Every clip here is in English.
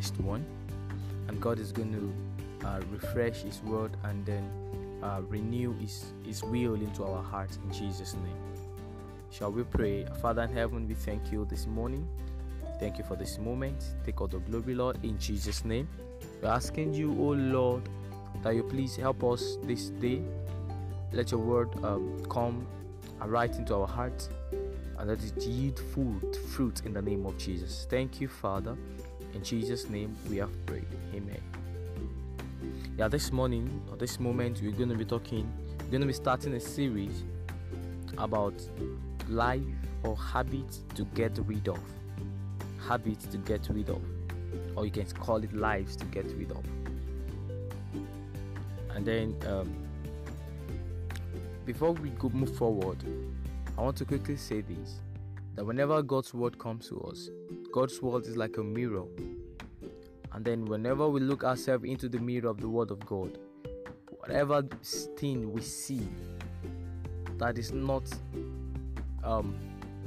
blessed one, and God is going to uh, refresh His word and then uh, renew His, His will into our hearts in Jesus' name. Shall we pray? Father in heaven, we thank you this morning. Thank you for this moment. Take all the glory, Lord, in Jesus' name. We're asking you, oh Lord, that you please help us this day. Let your word um, come right into our hearts and let it yield food, fruit in the name of Jesus. Thank you, Father. In Jesus' name we have prayed. Amen. Yeah, this morning or this moment we're going to be talking, we're going to be starting a series about life or habits to get rid of. Habits to get rid of. Or you can call it lives to get rid of. And then um, before we go move forward, I want to quickly say this that whenever God's word comes to us, God's word is like a mirror. And then whenever we look ourselves into the mirror of the word of God, whatever thing we see that is not um,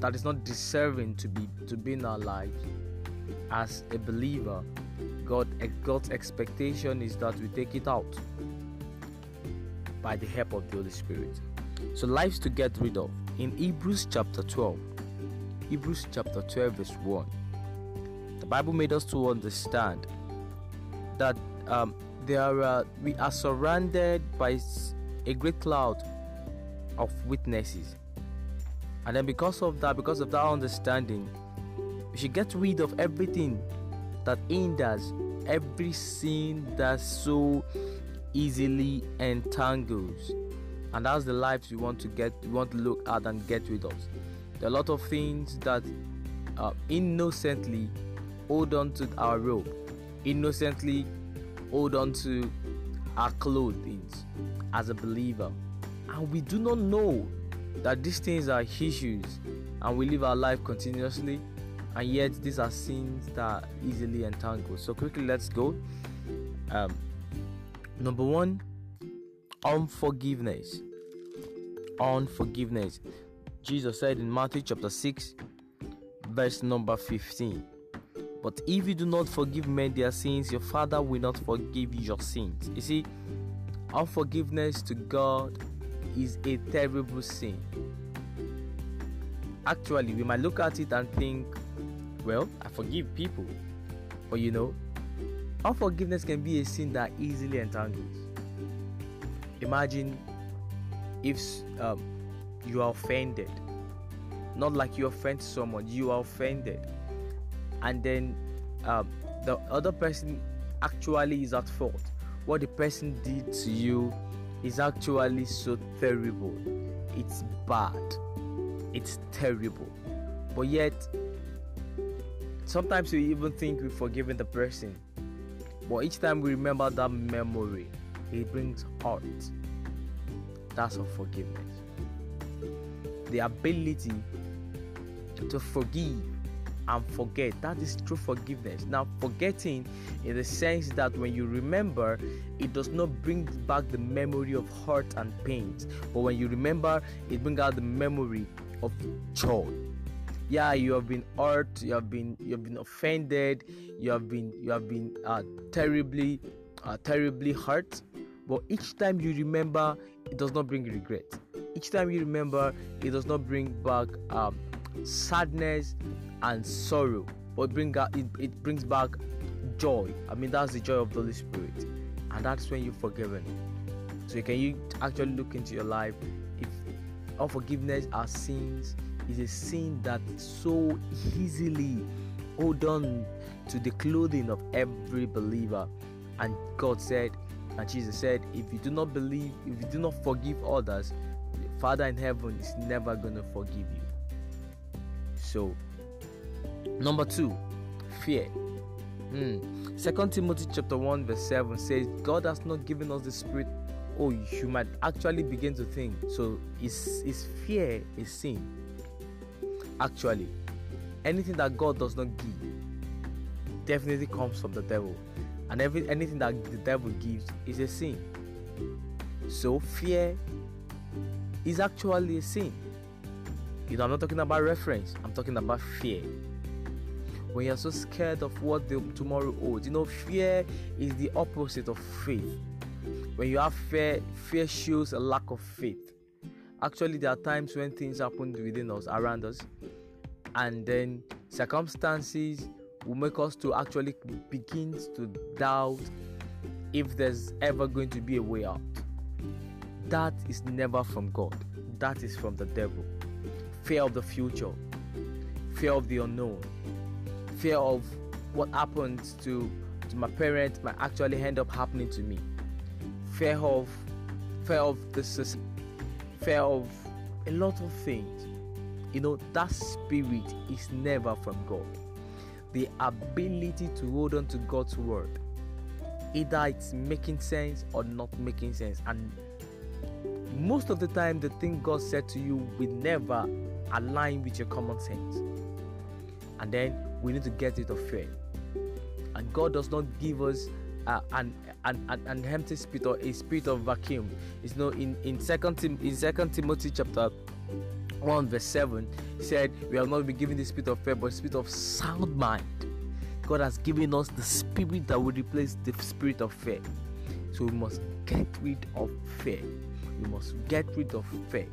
that is not deserving to be to be in our lives as a believer, God God's expectation is that we take it out by the help of the Holy Spirit. So lives to get rid of in Hebrews chapter 12. Hebrews chapter 12, verse 1. The Bible made us to understand that um, there are, we are surrounded by a great cloud of witnesses. And then, because of that, because of that understanding, we should get rid of everything that hinders every sin that so easily entangles and that's the lives we want to get we want to look at and get rid of there are a lot of things that uh, innocently hold on to our robe innocently hold on to our clothing as a believer and we do not know that these things are issues and we live our life continuously and yet these are sins that are easily entangled so quickly let's go um, number one unforgiveness. Unforgiveness. Jesus said in Matthew chapter 6, verse number 15. But if you do not forgive men their sins, your Father will not forgive your sins. You see, unforgiveness to God is a terrible sin. Actually, we might look at it and think, well, I forgive people. But you know, unforgiveness can be a sin that easily entangles imagine if um, you are offended. Not like you offend someone you are offended. And then um, the other person actually is at fault. What the person did to you is actually so terrible. It's bad. It's terrible. But yet sometimes we even think we've forgiven the person. But each time we remember that memory it brings hurt. That's unforgiveness. The ability to forgive and forget. That is true forgiveness. Now, forgetting in the sense that when you remember, it does not bring back the memory of hurt and pains, but when you remember, it brings out the memory of joy. Yeah, you have been hurt, you have been you have been offended, you have been you have been uh, terribly uh, terribly hurt, but each time you remember, it does not bring regret. Each time you remember, it does not bring back um, sadness and sorrow, but bring out, it, it brings back joy. I mean, that's the joy of the Holy Spirit, and that's when you're forgiven. So, can you actually look into your life? If unforgiveness are sins, is a sin that so easily hold on to the clothing of every believer. And God said, and Jesus said, If you do not believe, if you do not forgive others, Father in heaven is never going to forgive you. So, number two, fear. Hmm. Second Timothy chapter 1, verse 7 says, God has not given us the spirit. Oh, you might actually begin to think. So is is fear a sin? Actually, anything that God does not give definitely comes from the devil and every anything that the devil gives is a sin. So fear is actually a sin. You know, I'm not talking about reference, I'm talking about fear. when you're so scared of what the tomorrow holds. You know, fear is the opposite of faith. When you have fear, fear shows a lack of faith. Actually, there are times when things happen within us, around us, and then circumstances will make us to actually begin to doubt if there's ever going to be a way out. Is never from God, that is from the devil. Fear of the future, fear of the unknown, fear of what happens to, to my parents might actually end up happening to me. Fear of fear of the fear of a lot of things. You know, that spirit is never from God. The ability to hold on to God's word, either it's making sense or not making sense, and most of the time, the thing God said to you will never align with your common sense. And then we need to get rid of fear. And God does not give us uh, an, an, an, an empty spirit or a spirit of vacuum. It's no in in second Tim, in Second Timothy chapter 1 verse 7 he said we have not been given the spirit of fear but spirit of sound mind god has given us the spirit that will replace the spirit of fear so we must get rid of fear we must get rid of fear.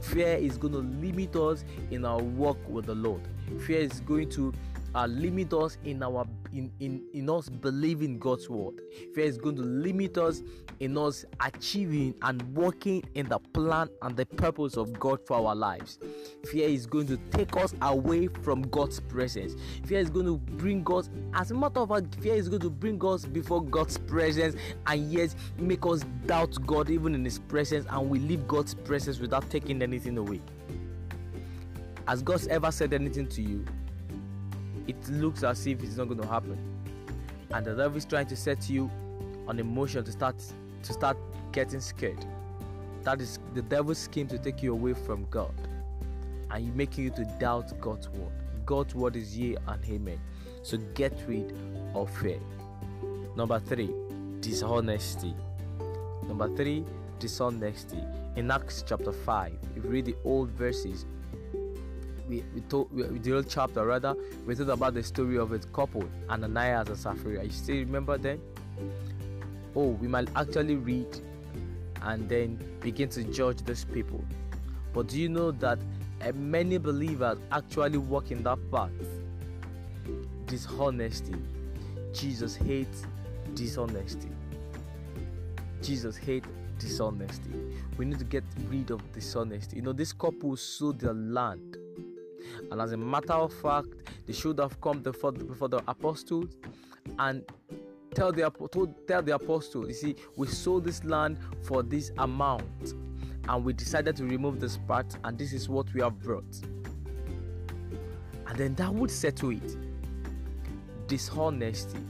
Fear is going to limit us in our walk with the lord. Fear is going to uh, limit us in our in, in in us believing God's word. Fear is going to limit us in us achieving and working in the plan and the purpose of God for our lives. Fear is going to take us away from God's presence. Fear is going to bring us, as a matter of fact, fear is going to bring us before God's presence and yet make us doubt God even in His presence and we leave God's presence without taking anything away. Has God ever said anything to you? It looks as if it's not going to happen. And the devil is trying to set you on emotion to start to start getting scared. That is the devil's scheme to take you away from God and making you to doubt God's word. God's word is yea and amen. So get rid of fear. Number three, dishonesty. Number three, dishonesty. In Acts chapter 5, if you read the old verses, we, we told we, the whole chapter rather we talked about the story of a couple Ananias and Sapphira. You still remember then? Oh, we might actually read and then begin to judge those people. But do you know that uh, many believers actually walk in that path? Dishonesty. Jesus hates dishonesty. Jesus hates dishonesty. We need to get rid of dishonesty. You know, this couple sold their land and as a matter of fact, they should have come before, before the apostles and tell the tell the apostles, you see, we sold this land for this amount, and we decided to remove this part, and this is what we have brought. And then that would settle it. Dishonesty.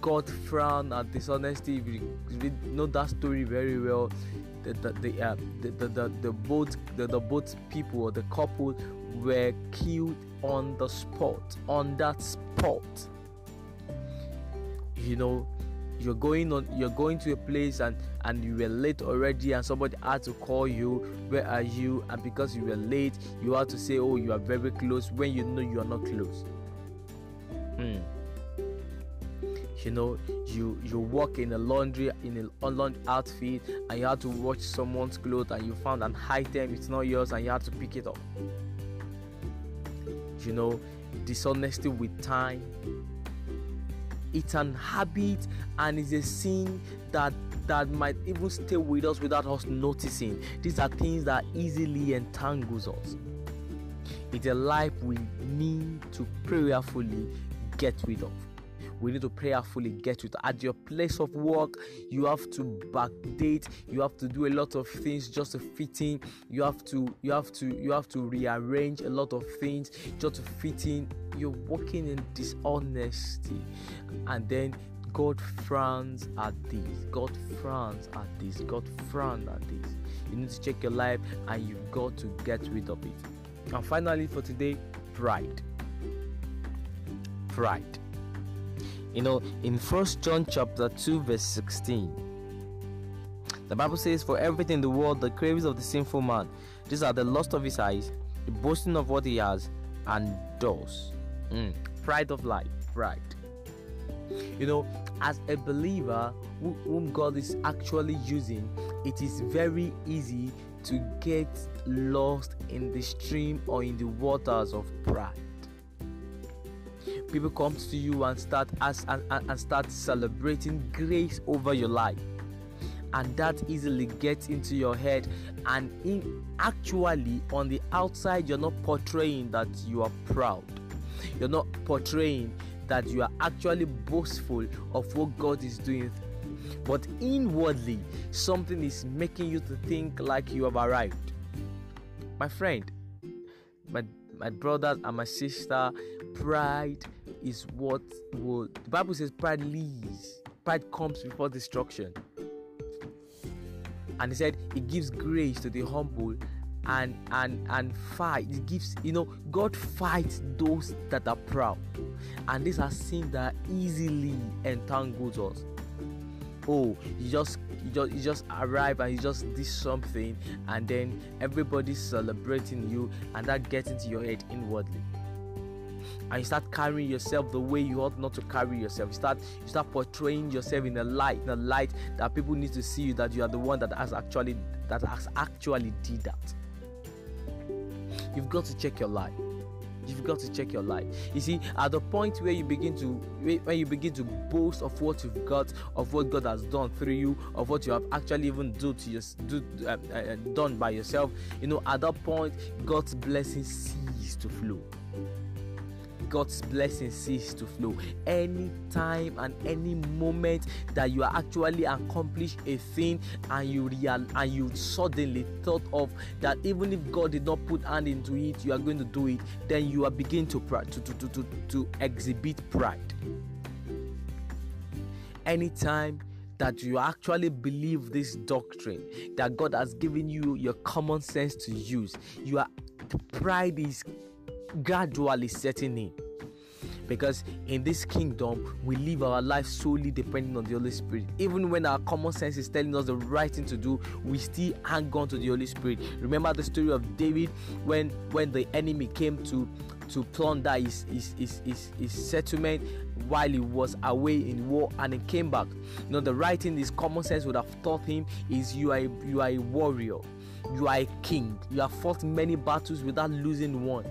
God frowned at dishonesty. We, we know that story very well the the the, uh, the, the, the, the boat the, the boat people or the couple were killed on the spot on that spot. You know you're going on you're going to a place and and you were late already and somebody had to call you where are you? And because you were late you had to say oh you are very close when you know you are not close. Hmm you know you you work in a laundry in a laundry outfit and you had to watch someone's clothes and you found an item it's not yours and you had to pick it up. You know dishonesty with time. It's an habit and it's a sin that that might even stay with us without us noticing. These are things that easily entangles us. It's a life we need to prayerfully get rid of we need to prayerfully get it. At your place of work, you have to backdate, you have to do a lot of things just to fit in, you have to you have to you have to rearrange a lot of things just to fit in. You're working in dishonesty, and then God frowns at this. God frowns at this. God frowns at this. You need to check your life and you've got to get rid of it. And finally, for today, pride. Pride. You know, in First John chapter 2, verse 16, the Bible says, For everything in the world, the cravings of the sinful man, these are the lust of his eyes, the boasting of what he has and does. Mm, pride of life, pride. You know, as a believer whom God is actually using, it is very easy to get lost in the stream or in the waters of pride. People come to you and start as and, and start celebrating grace over your life. And that easily gets into your head, and in actually on the outside, you're not portraying that you are proud. You're not portraying that you are actually boastful of what God is doing. But inwardly, something is making you to think like you have arrived. My friend, my my brother and my sister, pride is what will the Bible says pride leads. Pride comes before destruction. And he said it gives grace to the humble and and and fight it gives you know god fights those that are proud and these are sins that easily entangles us oh you just you just you just arrive and you just did something and then everybody's celebrating you and that gets into your head inwardly and you start carrying yourself the way you ought not to carry yourself. You start you start portraying yourself in a light, in a light that people need to see you that you are the one that has actually that has actually did that. You've got to check your life. You've got to check your life. You see, at the point where you begin to when you begin to boast of what you've got, of what God has done through you, of what you have actually even do to your, do, uh, uh, done by yourself, you know, at that point, God's blessings cease to flow. God's blessing cease to flow. Any time and any moment that you actually accomplish a thing and you real and you suddenly thought of that even if God did not put hand into it, you are going to do it, then you are beginning to to, to, to, to, to exhibit pride. Anytime that you actually believe this doctrine that God has given you your common sense to use, you are pride is gradually setting in because in this kingdom we live our life solely depending on the Holy Spirit. Even when our common sense is telling us the right thing to do, we still hang on to the Holy Spirit. Remember the story of David when when the enemy came to to plunder his his, his, his, his settlement while he was away in war and he came back. You know the right thing his common sense would have taught him is you are a, you are a warrior. You are a king. You have fought many battles without losing one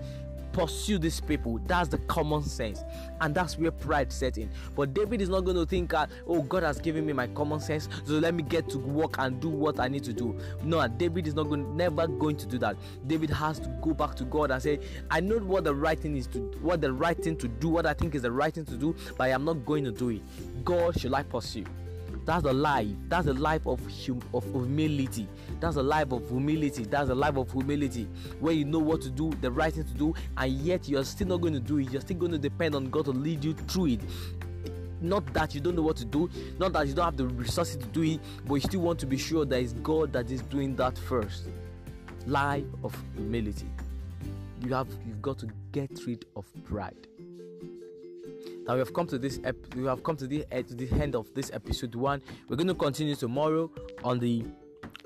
pursue these people. That's the common sense, and that's where pride sets in. But David is not going to think, uh, "Oh, God has given me my common sense, so let me get to work and do what I need to do." No, David is not going, never going to do that. David has to go back to God and say, "I know what the right thing is to, what the right thing to do, what I think is the right thing to do, but I am not going to do it. God, should I pursue?" That's the life. That's the life of hum- of humility. That's the life of humility. That's the life of humility. Where you know what to do, the right thing to do, and yet you're still not going to do it. You're still going to depend on God to lead you through it. Not that you don't know what to do, not that you don't have the resources to do it, but you still want to be sure that it's God that is doing that first. Life of humility. You have you've got to get rid of pride that we have come to this ep- we have come to the, uh, to the end of this episode one. We're going to continue tomorrow on the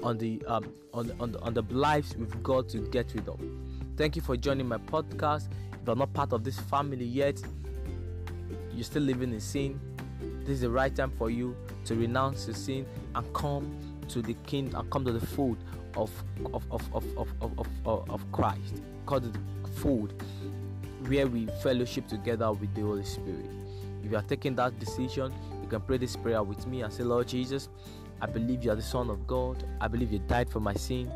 on the um on on the, on the lives we've got to get rid of. Thank you for joining my podcast. If you're not part of this family yet you're still living in sin. This is the right time for you to renounce your sin and come to the king and come to the food of of of of of, of, of, of christ. Called the food where we fellowship together with the Holy Spirit. If you are taking that decision, you can pray this prayer with me and say, Lord Jesus, I believe you are the Son of God. I believe you died for my sin.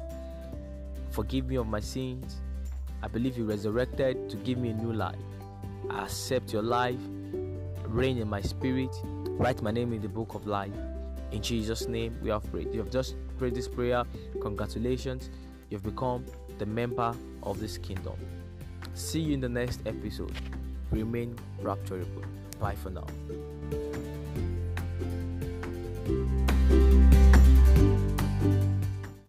Forgive me of my sins. I believe you resurrected to give me a new life. I accept your life. Reign in my spirit. Write my name in the book of life. In Jesus' name, we have prayed. You have just prayed this prayer. Congratulations. You've become the member of this kingdom. See you in the next episode. Remain rapturable. Bye for now.